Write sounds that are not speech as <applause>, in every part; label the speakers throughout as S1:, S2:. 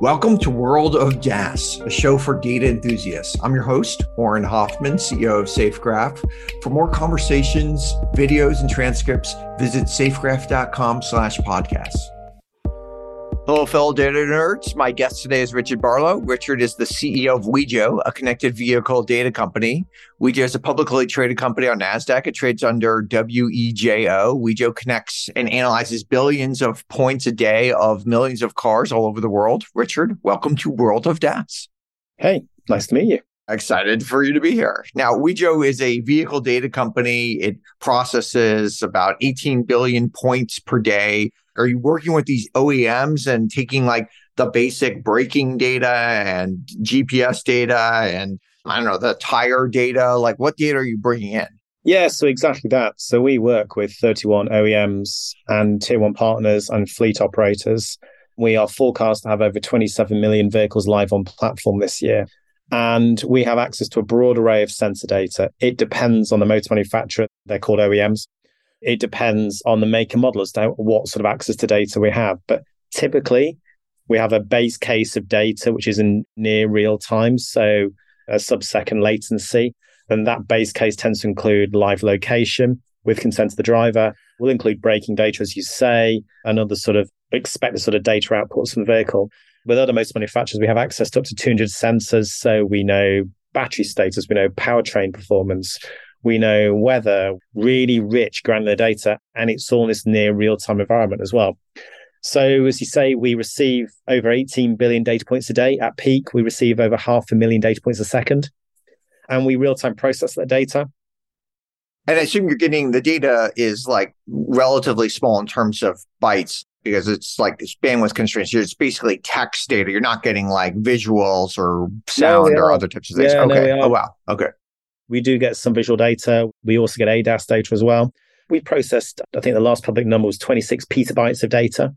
S1: Welcome to World of DaaS, a show for data enthusiasts. I'm your host, Auren Hoffman, CEO of SafeGraph. For more conversations, videos, and transcripts, visit safegraph.com slash podcasts. Hello, fellow data nerds. My guest today is Richard Barlow. Richard is the CEO of Wejo, a connected vehicle data company. Wejo is a publicly traded company on NASDAQ. It trades under WEJO. Wejo connects and analyzes billions of points a day of millions of cars all over the world. Richard, welcome to World of DaaS.
S2: Hey, nice to meet you.
S1: Excited for you to be here. Now, Wejo is a vehicle data company. It processes about 18 billion points per day are you working with these OEMs and taking like the basic braking data and GPS data and I don't know, the tire data? Like what data are you bringing in?
S2: Yeah, so exactly that. So we work with 31 OEMs and tier one partners and fleet operators. We are forecast to have over 27 million vehicles live on platform this year. And we have access to a broad array of sensor data. It depends on the motor manufacturer. They're called OEMs it depends on the make and model as to what sort of access to data we have. But typically, we have a base case of data which is in near real time, so a sub second latency. And that base case tends to include live location with consent of the driver. We'll include braking data, as you say, and other sort of expected sort of data outputs from the vehicle. With other motor manufacturers, we have access to up to 200 sensors. So we know battery status, we know powertrain performance, we know weather, really rich granular data, and it's all in this near real time environment as well. So, as you say, we receive over 18 billion data points a day. At peak, we receive over half a million data points a second, and we real time process that data.
S1: And I assume you're getting the data is like relatively small in terms of bytes because it's like it's bandwidth constraints. It's basically text data. You're not getting like visuals or sound no, or other types of things. Yeah, okay. No, oh wow. Okay.
S2: We do get some visual data. We also get ADAS data as well. We processed, I think the last public number was 26 petabytes of data.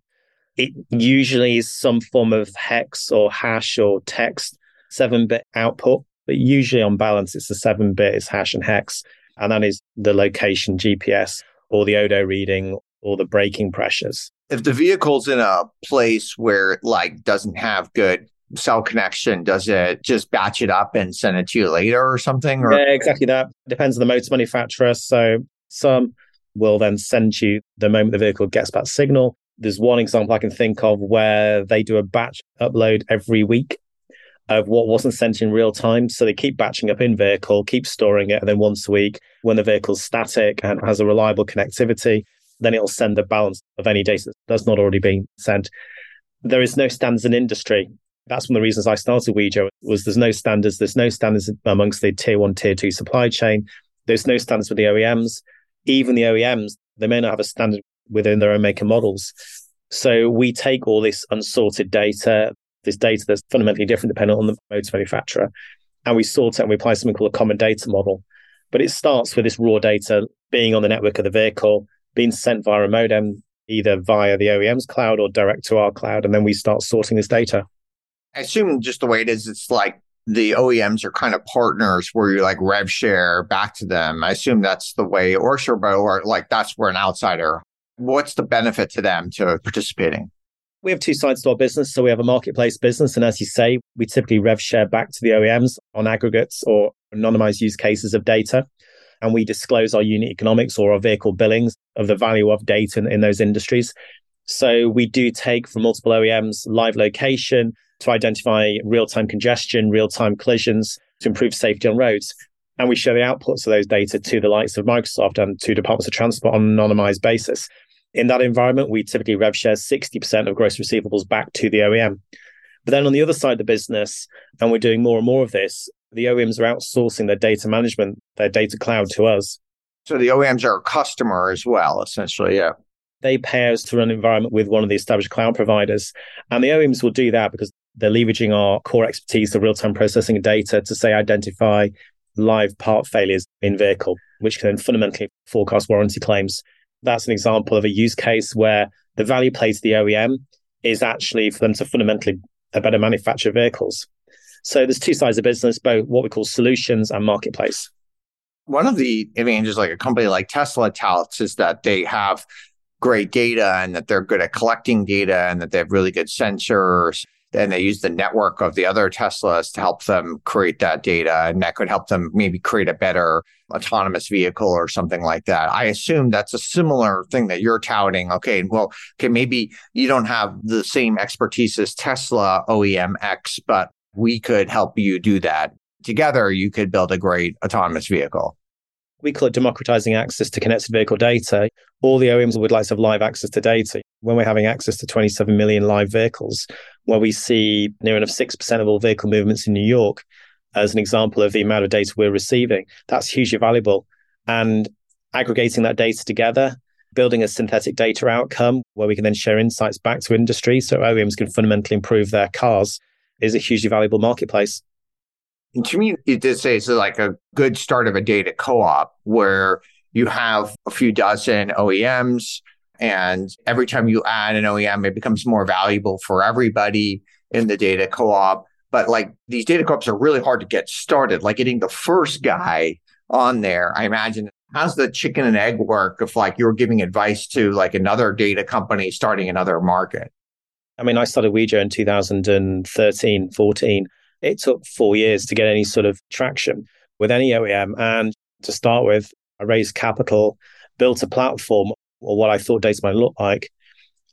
S2: It usually is some form of hex or hash or text, seven bit output, but usually on balance, it's a seven bit, it's hash and hex. And that is the location GPS or the odo reading or the braking pressures.
S1: If the vehicle's in a place where it like doesn't have good cell connection? Does it just batch it up and send it to you later or something? Or?
S2: Yeah, exactly that. Depends on the motor manufacturer. So some will then send you the moment the vehicle gets that signal. There's one example I can think of where they do a batch upload every week of what wasn't sent in real time. So they keep batching up in vehicle, keep storing it, and then once a week, when the vehicle's static and has a reliable connectivity, then it'll send the balance of any data that's not already being sent. There is no standards in industry that's one of the reasons I started Wejo was there's no standards. There's no standards amongst the tier one, tier two supply chain. There's no standards with the OEMs. Even the OEMs, they may not have a standard within their own maker models. So we take all this unsorted data, this data that's fundamentally different depending on the motor manufacturer, and we sort it and we apply something called a common data model. But it starts with this raw data being on the network of the vehicle, being sent via a modem, either via the OEM's cloud or direct to our cloud, and then we start sorting this data.
S1: I assume just the way it is, it's like the OEMs are kind of partners where you like rev share back to them. I assume that's the way, or sure, but or like that's where an outsider. What's the benefit to them to participating?
S2: We have two sides to our business. So we have a marketplace business. And as you say, we typically rev share back to the OEMs on aggregates or anonymized use cases of data. And we disclose our unit economics or our vehicle billings of the value of data in, in those industries. So we do take from multiple OEMs live location, to identify real time congestion, real time collisions to improve safety on roads. And we show the outputs of those data to the likes of Microsoft and to departments of transport on an anonymized basis. In that environment, we typically rev share 60% of gross receivables back to the OEM. But then on the other side of the business, and we're doing more and more of this, the OEMs are outsourcing their data management, their data cloud to us.
S1: So the OEMs are a customer as well, essentially. Yeah.
S2: They pay us to run an environment with one of the established cloud providers. And the OEMs will do that because they're leveraging our core expertise, the real time processing of data to say identify live part failures in vehicle, which can fundamentally forecast warranty claims. That's an example of a use case where the value played to the OEM is actually for them to fundamentally uh, better manufacture vehicles. So there's two sides of business, both what we call solutions and marketplace.
S1: One of the advantages like a company like Tesla touts is that they have great data and that they're good at collecting data and that they have really good sensors then they use the network of the other Teslas to help them create that data. And that could help them maybe create a better autonomous vehicle or something like that. I assume that's a similar thing that you're touting. Okay, well, okay, maybe you don't have the same expertise as Tesla OEM X, but we could help you do that. Together, you could build a great autonomous vehicle
S2: we call it democratizing access to connected vehicle data. All the OEMs would like to have live access to data. When we're having access to 27 million live vehicles, where we see near enough 6% of all vehicle movements in New York, as an example of the amount of data we're receiving, that's hugely valuable. And aggregating that data together, building a synthetic data outcome where we can then share insights back to industry so OEMs can fundamentally improve their cars is a hugely valuable marketplace.
S1: And to me, say it's like a good start of a data co-op where you have a few dozen OEMs and every time you add an OEM, it becomes more valuable for everybody in the data co-op. But like these data co-ops are really hard to get started. Like getting the first guy on there, I imagine how's the chicken and egg work if like you're giving advice to like another data company starting another market?
S2: I mean, I started Wejo in 2013, 14 it took four years to get any sort of traction with any OEM. And to start with, I raised capital, built a platform or what I thought data might look like.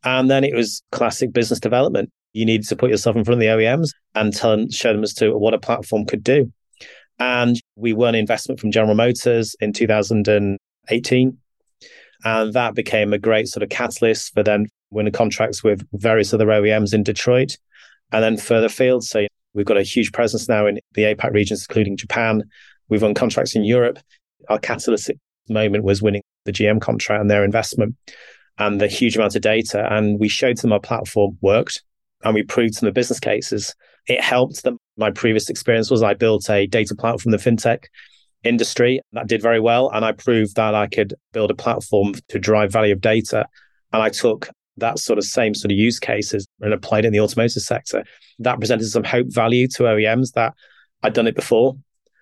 S2: And then it was classic business development. You needed to put yourself in front of the OEMs and tell them, show them as to what a platform could do. And we won investment from General Motors in 2018. And that became a great sort of catalyst for then winning contracts with various other OEMs in Detroit and then further field. So We've got a huge presence now in the APAC regions, including Japan. We've won contracts in Europe. Our catalyst moment was winning the GM contract and their investment and the huge amount of data. And we showed them our platform worked and we proved some of the business cases. It helped them. My previous experience was I built a data platform in the fintech industry that did very well. And I proved that I could build a platform to drive value of data. And I took that sort of same sort of use cases and applied in the automotive sector. That presented some hope value to OEMs that I'd done it before.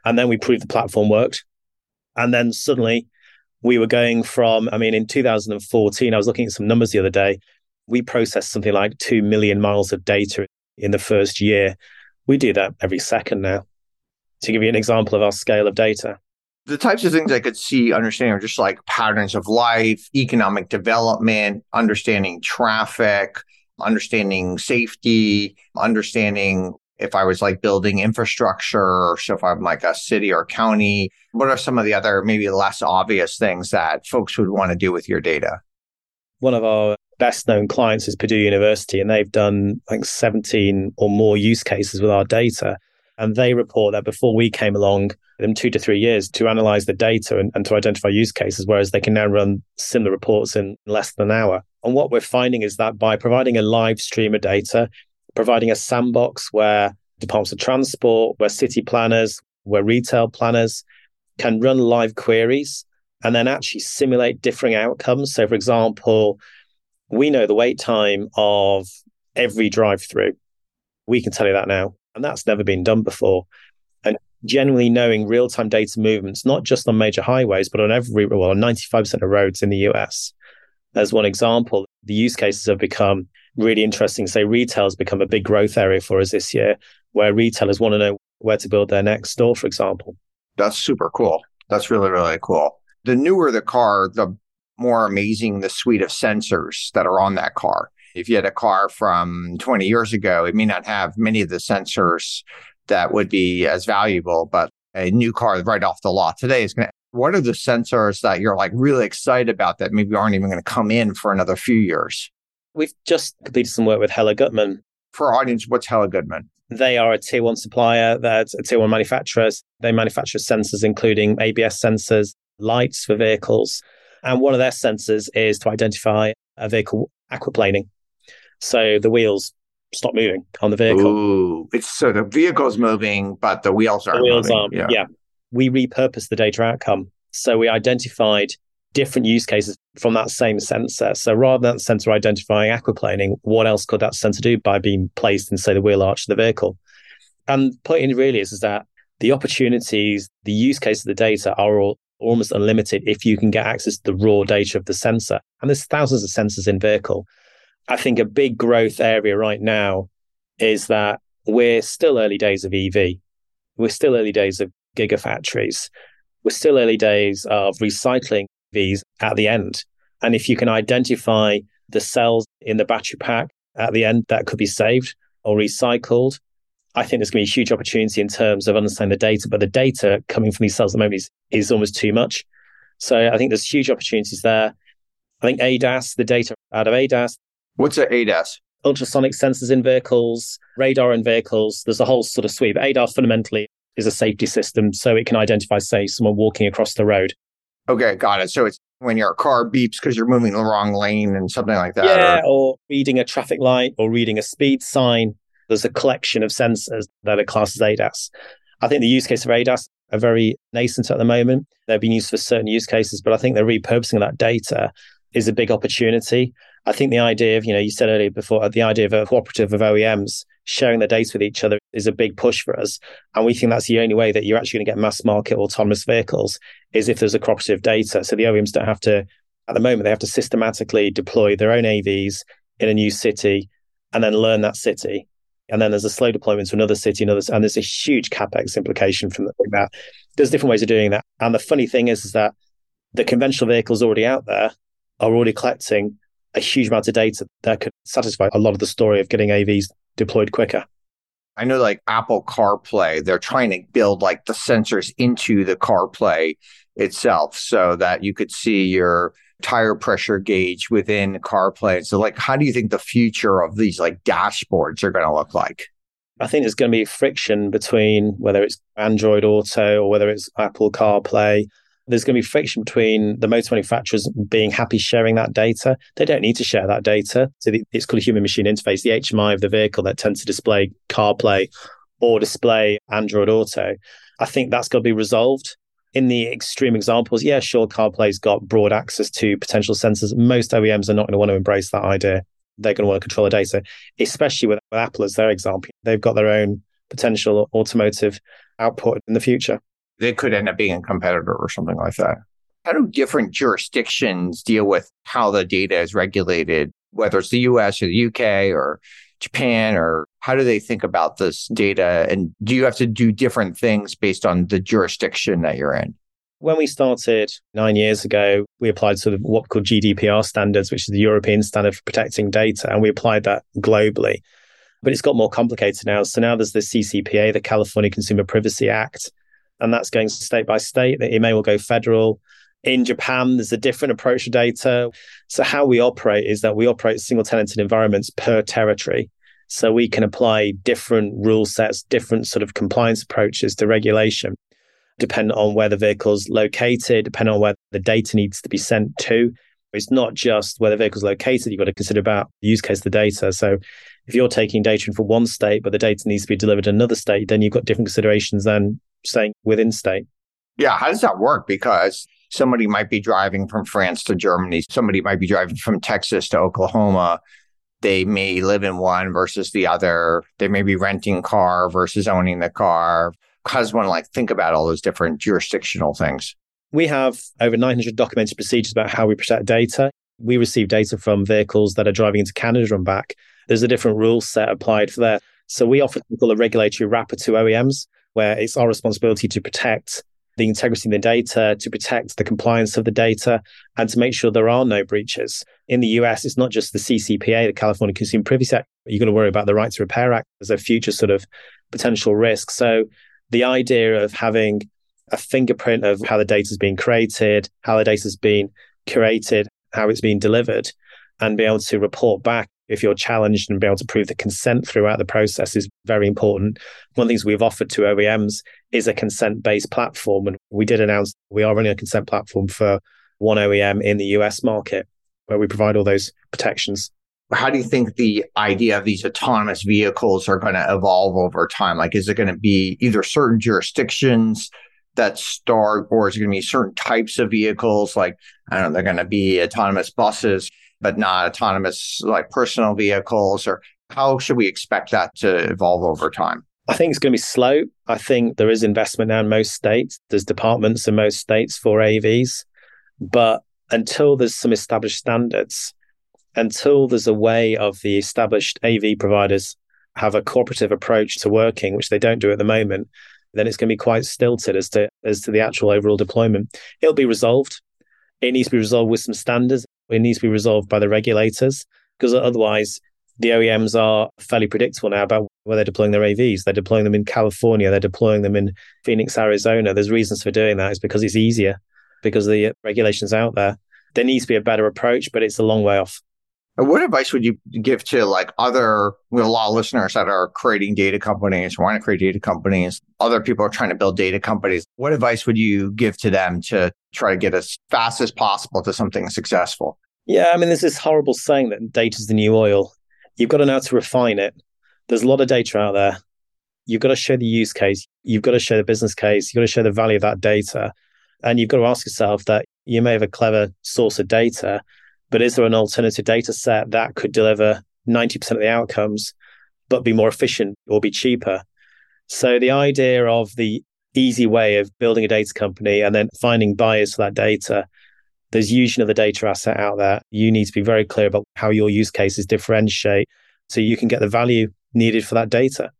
S2: And then we proved the platform worked. And then suddenly we were going from, I mean, in 2014, I was looking at some numbers the other day. We processed something like 2 million miles of data in the first year. We do that every second now. To give you an example of our scale of data
S1: the types of things I could see understanding are just like patterns of life, economic development, understanding traffic, understanding safety, understanding if I was like building infrastructure, or so if I'm like a city or county, what are some of the other maybe less obvious things that folks would want to do with your data?
S2: One of our best known clients is Purdue University, and they've done like 17 or more use cases with our data. And they report that before we came along, them two to three years to analyze the data and, and to identify use cases, whereas they can now run similar reports in less than an hour. And what we're finding is that by providing a live stream of data, providing a sandbox where departments of transport, where city planners, where retail planners can run live queries and then actually simulate differing outcomes. So, for example, we know the wait time of every drive through. We can tell you that now. And that's never been done before. Generally knowing real time data movements, not just on major highways, but on every, well, on 95% of roads in the US. As one example, the use cases have become really interesting. Say retail has become a big growth area for us this year, where retailers want to know where to build their next store, for example.
S1: That's super cool. That's really, really cool. The newer the car, the more amazing the suite of sensors that are on that car. If you had a car from 20 years ago, it may not have many of the sensors that would be as valuable, but a new car right off the lot today is going to. What are the sensors that you're like really excited about that maybe aren't even going to come in for another few years?
S2: We've just completed some work with Hella Gutmann.
S1: For our audience, what's Hella Gutmann?
S2: They are a tier one supplier, they're a tier one manufacturer. They manufacture sensors, including ABS sensors, lights for vehicles. And one of their sensors is to identify a vehicle aquaplaning. So the wheels stop moving on the vehicle.
S1: Ooh, it's so the vehicle's moving, but the wheels aren't.
S2: The wheels
S1: moving.
S2: aren't. Yeah. yeah. We repurposed the data outcome. So we identified different use cases from that same sensor. So rather than that sensor identifying aquaplaning, what else could that sensor do by being placed in, say, the wheel arch of the vehicle? And the point really is, is that the opportunities, the use case of the data are all almost unlimited if you can get access to the raw data of the sensor. And there's thousands of sensors in vehicle. I think a big growth area right now is that we're still early days of EV. We're still early days of gigafactories. We're still early days of recycling these at the end. And if you can identify the cells in the battery pack at the end that could be saved or recycled, I think there's going to be a huge opportunity in terms of understanding the data. But the data coming from these cells at the moment is, is almost too much. So I think there's huge opportunities there. I think ADAS, the data out of ADAS.
S1: What's an ADAS?
S2: Ultrasonic sensors in vehicles, radar in vehicles. There's a whole sort of sweep. ADAS fundamentally is a safety system, so it can identify, say, someone walking across the road.
S1: Okay, got it. So it's when your car beeps because you're moving the wrong lane and something like that.
S2: Yeah, or... or reading a traffic light or reading a speed sign. There's a collection of sensors that are classed as ADAS. I think the use case of ADAS are very nascent at the moment. They're being used for certain use cases, but I think they're repurposing that data is a big opportunity. I think the idea of, you know, you said earlier before, uh, the idea of a cooperative of OEMs sharing their data with each other is a big push for us. And we think that's the only way that you're actually going to get mass market autonomous vehicles is if there's a cooperative data. So the OEMs don't have to, at the moment, they have to systematically deploy their own AVs in a new city and then learn that city. And then there's a slow deployment to another city, another, and there's a huge capex implication from that. There's different ways of doing that. And the funny thing is, is that the conventional vehicles already out there are already collecting a huge amount of data that could satisfy a lot of the story of getting AVs deployed quicker.
S1: I know like Apple CarPlay, they're trying to build like the sensors into the CarPlay itself so that you could see your tire pressure gauge within CarPlay. So like how do you think the future of these like dashboards are going to look like?
S2: I think there's going to be friction between whether it's Android Auto or whether it's Apple CarPlay there's going to be friction between the motor manufacturers being happy sharing that data. They don't need to share that data. So the, it's called a human machine interface, the HMI of the vehicle that tends to display CarPlay or display Android Auto. I think that's got to be resolved. In the extreme examples, yeah, sure, CarPlay's got broad access to potential sensors. Most OEMs are not going to want to embrace that idea. They're going to want to control the data, especially with, with Apple as their example. They've got their own potential automotive output in the future
S1: they could end up being a competitor or something like that. How do different jurisdictions deal with how the data is regulated, whether it's the US or the UK or Japan, or how do they think about this data? And do you have to do different things based on the jurisdiction that you're in?
S2: When we started nine years ago, we applied sort of what we call GDPR standards, which is the European standard for protecting data, and we applied that globally. But it's got more complicated now. So now there's the CCPA, the California Consumer Privacy Act, and that's going state by state. It may well go federal. In Japan, there's a different approach to data. So, how we operate is that we operate single tenanted environments per territory. So, we can apply different rule sets, different sort of compliance approaches to regulation, depending on where the vehicle's located, depending on where the data needs to be sent to. It's not just where the vehicle's located, you've got to consider about the use case of the data. So, if you're taking data in from one state, but the data needs to be delivered in another state, then you've got different considerations than staying within state.
S1: Yeah, how does that work? Because somebody might be driving from France to Germany, somebody might be driving from Texas to Oklahoma. They may live in one versus the other. They may be renting a car versus owning the car. How does one like think about all those different jurisdictional things?
S2: We have over 900 documented procedures about how we protect data. We receive data from vehicles that are driving into Canada and back. There's a different rule set applied for that. So we offer call a regulatory wrapper to OEMs where it's our responsibility to protect the integrity of the data, to protect the compliance of the data, and to make sure there are no breaches. In the US, it's not just the CCPA, the California Consumer Privacy Act. You've got to worry about the Right to Repair Act as a future sort of potential risk. So the idea of having a fingerprint of how the data is being created, how the data has been curated, how it's being delivered, and be able to report back if you're challenged and be able to prove the consent throughout the process is very important. One of the things we've offered to OEMs is a consent based platform. And we did announce we are running a consent platform for one OEM in the US market where we provide all those protections.
S1: How do you think the idea of these autonomous vehicles are going to evolve over time? Like, is it going to be either certain jurisdictions that start, or is it going to be certain types of vehicles? Like, I don't know, they're going to be autonomous buses but not autonomous like personal vehicles or how should we expect that to evolve over time?
S2: I think it's going to be slow. I think there is investment now in most states. There's departments in most states for AVs. But until there's some established standards, until there's a way of the established AV providers have a cooperative approach to working, which they don't do at the moment, then it's going to be quite stilted as to as to the actual overall deployment. It'll be resolved. It needs to be resolved with some standards. It needs to be resolved by the regulators because otherwise the OEMs are fairly predictable now about where they're deploying their AVs. They're deploying them in California. They're deploying them in Phoenix, Arizona. There's reasons for doing that. It's because it's easier because the regulations out there. There needs to be a better approach, but it's a long way off.
S1: What advice would you give to like other, we have a lot of listeners that are creating data companies, want to create data companies. Other people are trying to build data companies. What advice would you give to them to try to get as fast as possible to something successful?
S2: Yeah, I mean, there's this horrible saying that data is the new oil. You've got to know how to refine it. There's a lot of data out there. You've got to show the use case. You've got to show the business case. You've got to show the value of that data. And you've got to ask yourself that you may have a clever source of data, but is there an alternative data set that could deliver 90% of the outcomes, but be more efficient or be cheaper? So the idea of the easy way of building a data company and then finding buyers for that data, there's usually another data asset out there. You need to be very clear about how your use cases differentiate so you can get the value needed for that data.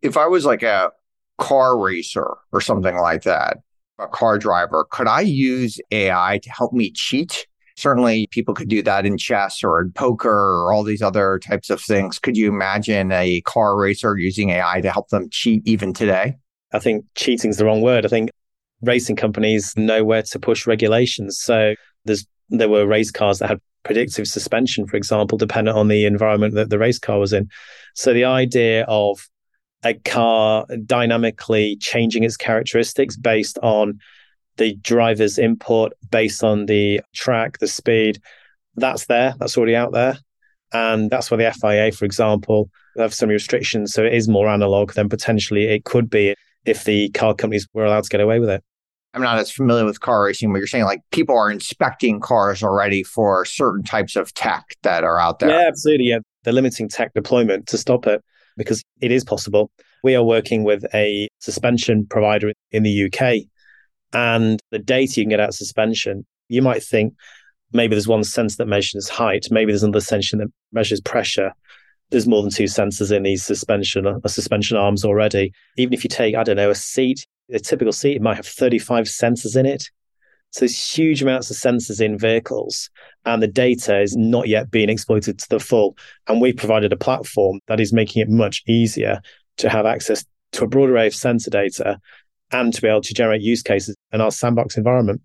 S1: If I was like a car racer or something like that, a car driver, could I use AI to help me cheat? Certainly, people could do that in chess or in poker or all these other types of things. Could you imagine a car racer using AI to help them cheat even today?
S2: I think cheating is the wrong word. I think racing companies know where to push regulations. So there's there were race cars that had predictive suspension, for example, dependent on the environment that the race car was in. So the idea of a car dynamically changing its characteristics based on the driver's input based on the track, the speed. That's there. That's already out there. And that's where the FIA, for example, have some restrictions. So it is more analog than potentially it could be if the car companies were allowed to get away with it.
S1: I'm not as familiar with car racing, but you're saying like people are inspecting cars already for certain types of tech that are out there.
S2: Yeah, absolutely. Yeah. They're limiting tech deployment to stop it because it is possible. We are working with a suspension provider in the UK and the data you can get out of suspension, you might think maybe there's one sensor that measures height, maybe there's another sensor that measures pressure. There's more than two sensors in these suspension uh, suspension arms already. Even if you take, I don't know, a seat, a typical seat, it might have 35 sensors in it. So there's huge amounts of sensors in vehicles, and the data is not yet being exploited to the full. And we provided a platform that is making it much easier to have access to a broad array of sensor data and to be able to generate use cases in our sandbox environment.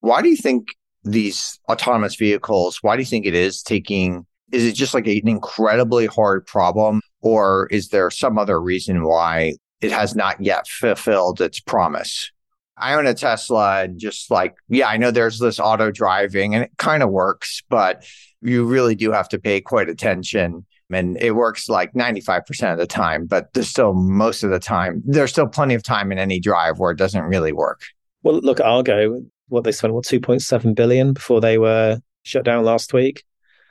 S1: Why do you think these autonomous vehicles, why do you think it is taking, is it just like an incredibly hard problem? Or is there some other reason why it has not yet fulfilled its promise? I own a Tesla and just like, yeah, I know there's this auto driving and it kind of works, but you really do have to pay quite attention and it works like 95% of the time, but there's still most of the time, there's still plenty of time in any drive where it doesn't really work.
S2: Well, look Argo, what they spent, what, 2.7 billion before they were shut down last week.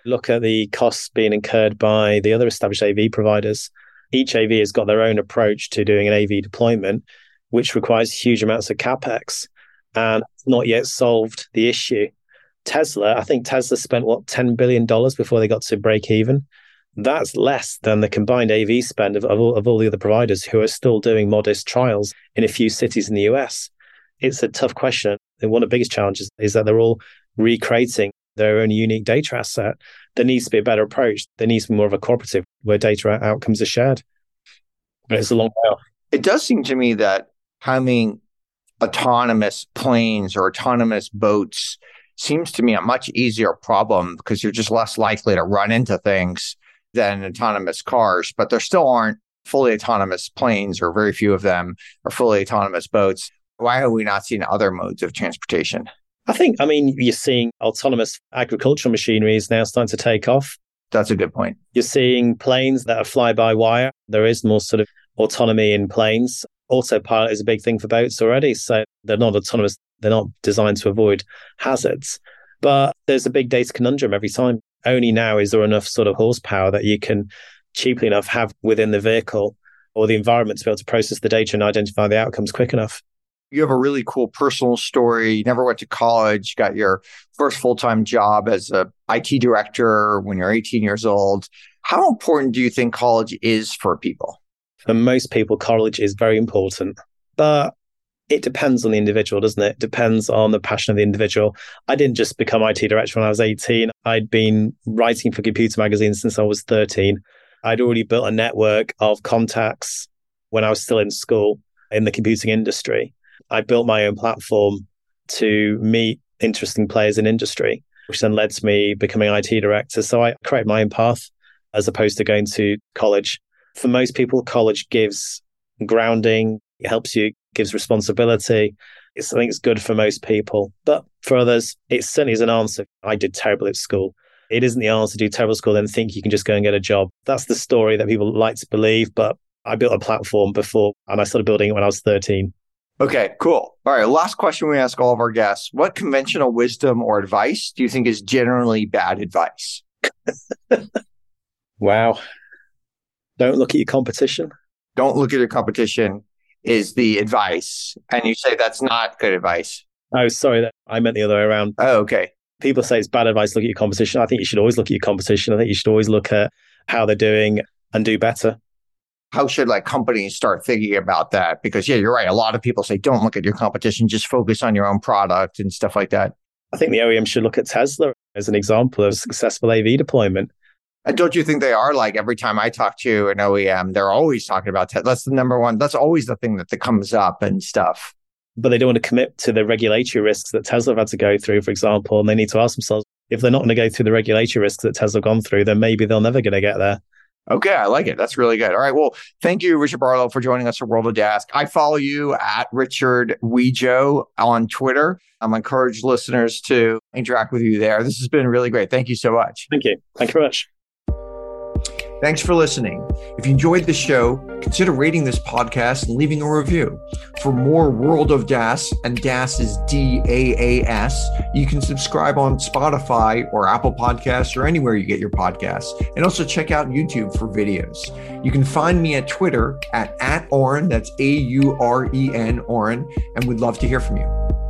S2: Look at the costs being incurred by the other established AV providers. Each AV has got their own approach to doing an AV deployment, which requires huge amounts of capex and not yet solved the issue. Tesla, I think Tesla spent what, $10 billion before they got to break even that's less than the combined AV spend of, of, all, of all the other providers who are still doing modest trials in a few cities in the US. It's a tough question. And one of the biggest challenges is that they're all recreating their own unique data asset. There needs to be a better approach. There needs to be more of a cooperative where data outcomes are shared. But it's a long way off.
S1: It does seem to me that having autonomous planes or autonomous boats seems to me a much easier problem because you're just less likely to run into things than autonomous cars, but there still aren't fully autonomous planes, or very few of them are fully autonomous boats. Why have we not seen other modes of transportation?
S2: I think, I mean, you're seeing autonomous agricultural machinery is now starting to take off.
S1: That's a good point.
S2: You're seeing planes that are fly by wire. There is more sort of autonomy in planes. Autopilot is a big thing for boats already. So they're not autonomous, they're not designed to avoid hazards. But there's a big data conundrum every time only now is there enough sort of horsepower that you can cheaply enough have within the vehicle or the environment to be able to process the data and identify the outcomes quick enough.
S1: You have a really cool personal story. You never went to college, got your first full time job as a IT director when you're 18 years old. How important do you think college is for people?
S2: For most people, college is very important, but it depends on the individual, doesn't it? it? Depends on the passion of the individual. I didn't just become IT director when I was 18. I'd been writing for computer magazines since I was 13. I'd already built a network of contacts when I was still in school in the computing industry. I built my own platform to meet interesting players in industry, which then led to me becoming IT director. So I created my own path as opposed to going to college. For most people, college gives grounding, it helps you, gives responsibility. It's, I think it's good for most people. But for others, it certainly is an answer. I did terrible at school. It isn't the answer to do terrible school, then think you can just go and get a job. That's the story that people like to believe. But I built a platform before and I started building it when I was 13.
S1: Okay, cool. All right. Last question we ask all of our guests What conventional wisdom or advice do you think is generally bad advice? <laughs>
S2: wow. Don't look at your competition.
S1: Don't look at your competition is the advice. And you say that's not good advice.
S2: Oh, sorry. I meant the other way around.
S1: Oh, okay.
S2: People say it's bad advice. Look at your competition. I think you should always look at your competition. I think you should always look at how they're doing and do better
S1: how should like companies start thinking about that? Because yeah, you're right. A lot of people say don't look at your competition, just focus on your own product and stuff like that.
S2: I think the OEM should look at Tesla as an example of successful AV deployment.
S1: And don't you think they are like every time I talk to an OEM, they're always talking about Tesla. That's the number one. That's always the thing that, that comes up and stuff.
S2: But they don't want to commit to the regulatory risks that Tesla have had to go through, for example. And they need to ask themselves if they're not going to go through the regulatory risks that Tesla gone through, then maybe they're never going to get there.
S1: Okay, I like it. That's really good. All right. Well, thank you, Richard Barlow, for joining us for World of DaaS. I follow you at Richard Wejo on Twitter. I'm encourage listeners to interact with you there. This has been really great. Thank you so much.
S2: Thank you. Thank you very much.
S1: Thanks for listening. If you enjoyed the show, consider rating this podcast and leaving a review. For more World of DaaS, and DaaS is D A A S, you can subscribe on Spotify or Apple Podcasts or anywhere you get your podcasts. And also check out YouTube for videos. You can find me at Twitter at, at Auren, that's A U R E N, Auren, and we'd love to hear from you.